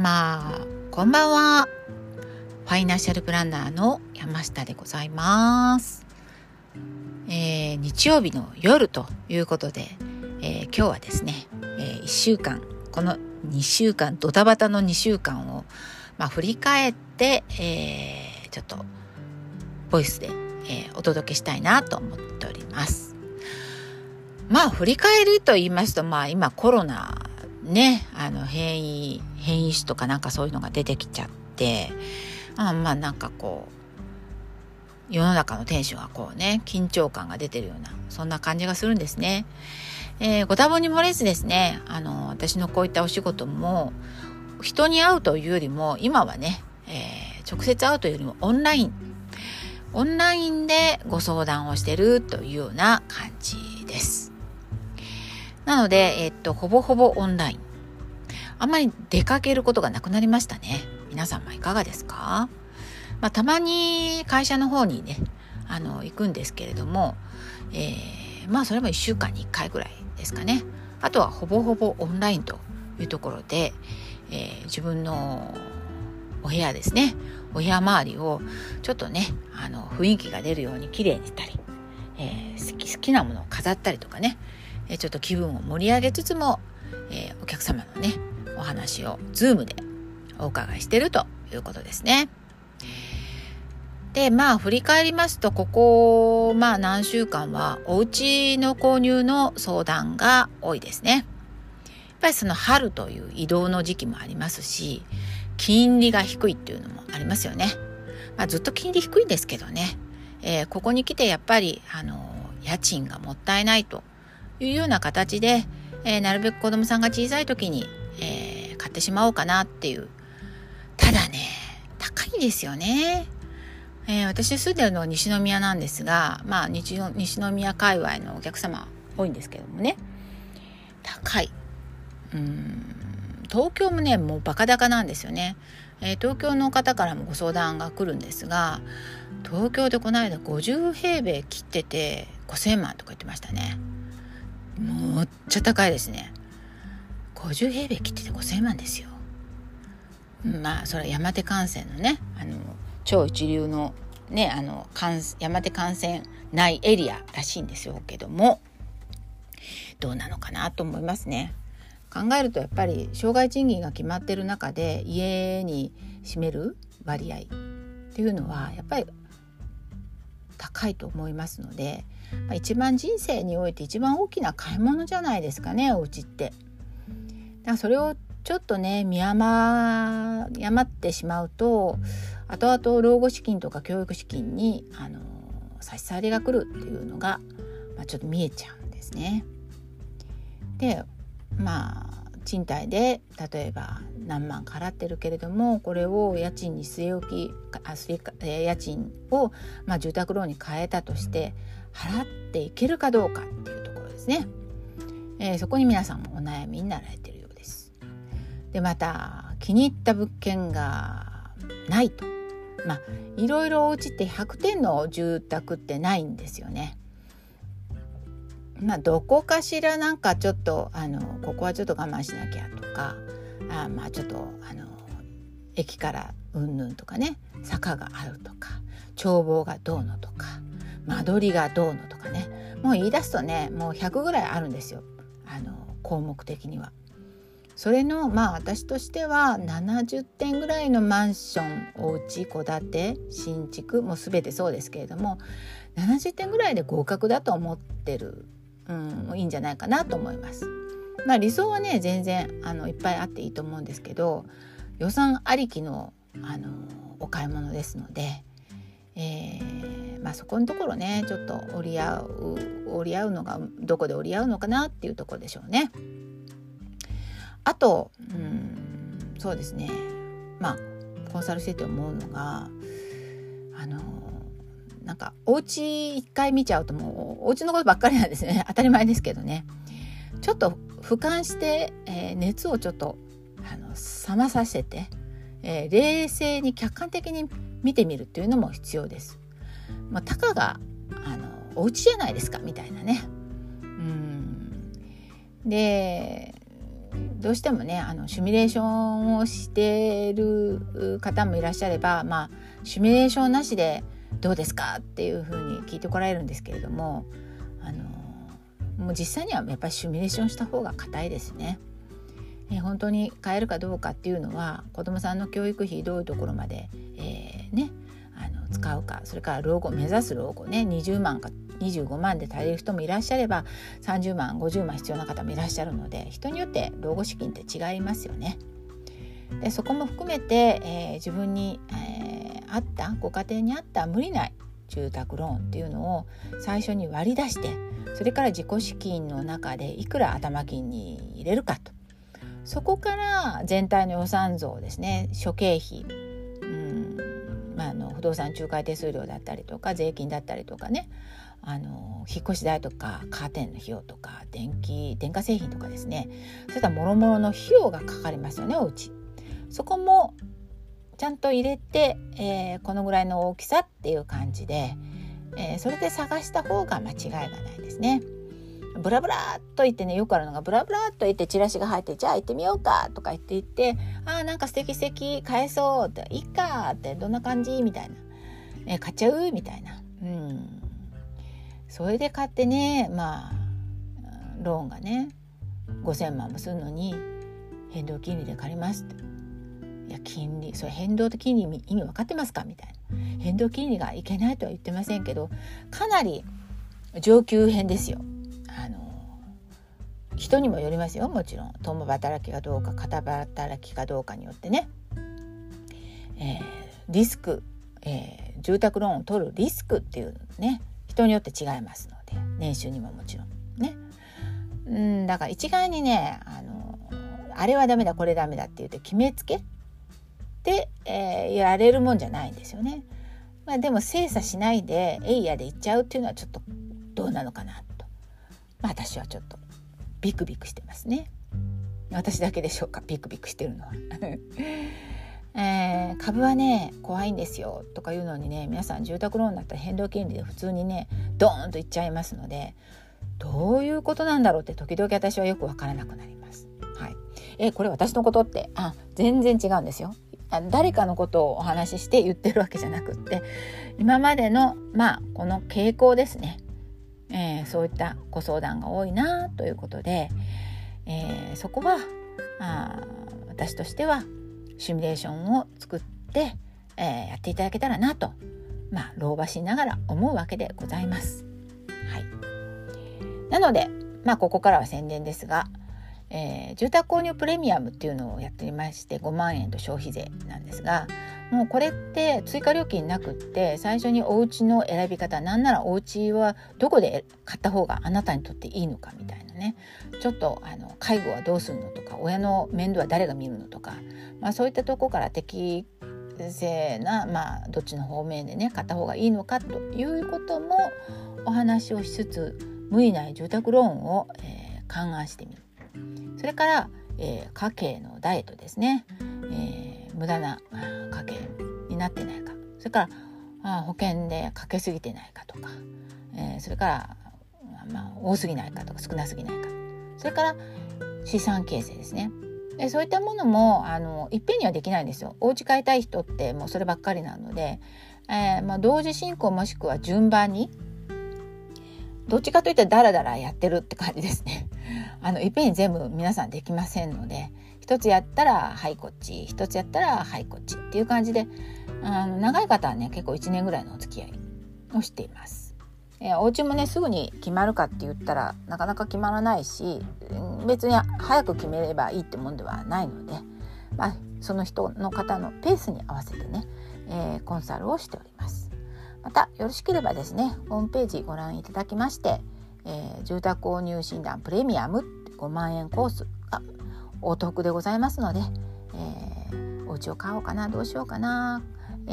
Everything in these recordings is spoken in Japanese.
様こんばんはファイナンシャルプランナーの山下でございます、えー日曜日の夜ということで、えー今日はですね、え1週間この2週間ドタバタの2週間を、まあ、振り返って、えーちょっとボイスで、えーお届けしたいなと思っております。まあ振り返ると言いますとまあ今コロナねあの変異変異種とかなんかそういうのが出てきちゃってあまあなんかこう世の中のテンションがこうね緊張感が出てるようなそんな感じがするんですね。えーご多忙に漏れずですねあの私のこういったお仕事も人に会うというよりも今はね、えー直接会うというよりもオンラインオンラインでご相談をしてるというような感じです。なので、えっと、ほぼほぼオンライン。あまり出かけることがなくなりましたね。皆様いかがですか？まあ、たまに会社の方にね、あの、行くんですけれども、えーまあ、それも1週間に1回ぐらいですかね。あとはほぼほぼオンラインというところで、えー自分のお部屋ですね。お部屋周りをちょっとね、あの、雰囲気が出るように綺麗にしたり、えー好き好きなものを飾ったりとかね、えちょっと気分を盛り上げつつも、えーお客様のねお話を Zoom でお伺いしてるということですね。でまあ振り返りますとここまあ何週間はお家の購入の相談が多いですね。やっぱりその春という移動の時期もありますし金利が低いっていうのもありますよね。まあ、ずっと金利低いんですけどね、えーここに来てやっぱりあの家賃がもったいないというような形で、えーなるべく子供さんが小さい時に、えー買ってしまおうかなっていう。ただね高いですよね、えー私住んでるのは西宮なんですがまあ西の西宮界隈のお客様多いんですけどもね。高い。うん東京もねもうバカ高なんですよね、えー東京の方からもご相談が来るんですが東京でこの間50平米切ってて5,000万とか言ってましたね。もっちゃ高いですね。50平米切ってて5,000万ですよまあそれは山手幹線のねあの超一流のねあの山手幹線内エリアらしいんですよけどもどうなのかなと思いますね考えるとやっぱり障害賃金が決まってる中で家に占める割合っていうのはやっぱり高いと思いますので、まあ、一番人生において一番大きな買い物じゃないですかねお家って。だからそれをちょっとね見余ってしまうと後々老後資金とか教育資金にあの差し障りが来るっていうのが、まあ、ちょっと見えちゃうんですね。でまあ賃貸で例えば何万払ってるけれどもこれを家賃に据え置きあ家賃を、まあ、住宅ローンに変えたとして払っていけるかどうかっていうところですね。えーそこに皆さんもお悩みになられてる。でまた気に入った物件がないとまあいろいろお家って100点の住宅ってないんですよね。まあどこかしらなんかちょっとあのここはちょっと我慢しなきゃとかあまあちょっとあの駅からうんぬんとかね坂があるとか眺望がどうのとか間取りがどうのとかねもう言い出すとねもう100ぐらいあるんですよあの項目的には。それのまあ私としては70点ぐらいのマンションお家戸建て新築もう全てそうですけれども70点ぐらいで合格だと思ってる、うん、いいんじゃないかなと思います。まあ理想はね全然あのいっぱいあっていいと思うんですけど予算ありきのあのお買い物ですので、えーまあ、そこのところねちょっと折り合う折り合うのがどこで折り合うのかなっていうところでしょうね。あとうん。そうですね。まあコンサルしてて思うのがあのなんかお家一回見ちゃうともうお家のことばっかりなんですね。当たり前ですけどね。ちょっと俯瞰して、えー熱をちょっとあの冷まさせて、えー冷静に客観的に見てみるっていうのも必要です。まあ、たかがあのお家じゃないですかみたいなね。うん。でどうしてもねあのシミュレーションをしてる方もいらっしゃればまあシミュレーションなしでどうですかっていうふうに聞いてこられるんですけれどもあのもう実際にはやっぱりシミュレーションした方が硬いですね。え本当に変えるかどうかっていうのは子どもさんの教育費どういうところまで、えー、ねあの使うかそれから老後目指す老後ね20万か25万で足りる人もいらっしゃれば30万50万必要な方もいらっしゃるので人によって老後資金って違いますよね。でそこも含めて、えー、自分に、えー、合ったご家庭に合った無理ない住宅ローンっていうのを最初に割り出してそれから自己資金の中でいくら頭金に入れるかと。そこから全体の予算増ですね。諸経費、うん。ま、あの不動産仲介手数料だったりとか税金だったりとかね。あの引っ越し代とかカーテンの費用とか電気電化製品とかですね。そういったもろもろの費用がかかりますよねお家。そこもちゃんと入れて、えー、このぐらいの大きさっていう感じで、えー、それで探した方が間違いがないですね。ブラブラっと言ってねよくあるのがブラブラっと言ってチラシが入ってじゃあ行ってみようかとか言って言ってあーなんか素敵素敵買えそうっていいかってどんな感じみたいな、えー、買っちゃうみたいな。うん。それで買ってねまあローンがね5,000万もするのに変動金利で借りますって。いや金利それ変動と金利意味分かってますか？みたいな。変動金利がいけないとは言ってませんけどかなり上級編ですよ。あの人にもよりますよ。もちろん共働きがどうか片働きかどうかによってね、えー、リスク、えー、住宅ローンを取るリスクっていうね。人によって違いますので年収にももちろんね。うんだから一概にねあのあれはダメだこれダメだって言って決めつけで、えー、やれるもんじゃないんですよね。まあ、でも精査しないでエイヤで行っちゃうっていうのはちょっとどうなのかなと、まあ、私はちょっとビクビクしてますね。私だけでしょうかビクビクしてるのは。えー、株はね怖いんですよとかいうのにね皆さん住宅ローンだったら変動金利で普通にねドーンといっちゃいますのでどういうことなんだろうって時々私はよくわからなくなります。はい、えこれ私のことってあ全然違うんですよ。誰かのことをお話しして言ってるわけじゃなくって今までのまあこの傾向ですね、えー、そういったご相談が多いなということで、えー、そこはあ私としてはシミュレーションを作って、えー、やっていただけたらなとまあ老婆しながら思うわけでございます。はい、なのでまあここからは宣伝ですがえー、住宅購入プレミアムっていうのをやっていまして5万円と消費税なんですがもうこれって追加料金なくって最初にお家の選び方なんならお家はどこで買った方があなたにとっていいのかみたいなね。ちょっとあの介護はどうするのとか親の面倒は誰が見るのとか、まあ、そういったとこから適正な、まあ、どっちの方面でね買った方がいいのかということもお話をしつつ無理ない住宅ローンを、えー、勘案してみる。それから、えー、家計のダイエットですね、えー、無駄ななってないか。それからあ保険でかけすぎてないかとか、えー、それから、まあ、多すぎないかとか少なすぎないか。それから資産形成ですね。でそういったものもあのいっぺんにはできないんですよ。お家買いたい人ってもうそればっかりなので、えー、まあ、同時進行もしくは順番にどっちかといったらダラダラやってるって感じですね。あのいっぺんに全部皆さんできませんので一つやったらはいこっち。一つやったらはいこっちっていう感じであの長い方はね結構1年ぐらいのお付き合いをしています。えー、お家もねすぐに決まるかって言ったらなかなか決まらないし別に早く決めればいいってもんではないので、まあ、その人の方のペースに合わせてね、えー、コンサルをしております。またよろしければですねホームページご覧いただきましてえー、住宅購入診断プレミアム5万円コースがお得でございますので、えー、お家を買おうかなどうしようかな、え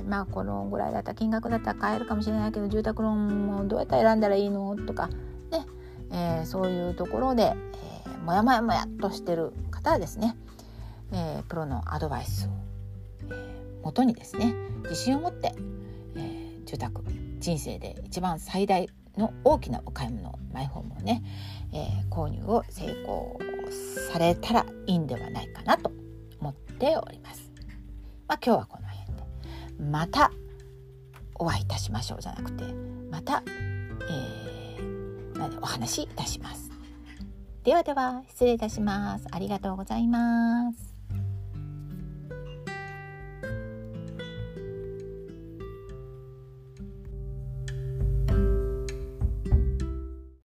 ー、まあこのぐらいだったら金額だったら買えるかもしれないけど住宅ローンもどうやったら選んだらいいのとかね、えー、そういうところで、えー、もやもやもやっとしてる方はですね、えー、プロのアドバイスを、えー、元にですね自信を持って、えー、住宅人生で一番最大の大きなお買い物マイホームをね、えー、購入を成功されたらいいんではないかなと思っております。まあ、今日はこのまたお会いいたしましょうじゃなくてまた、えー、お話しいたします。ではでは失礼いたします。ありがとうございます。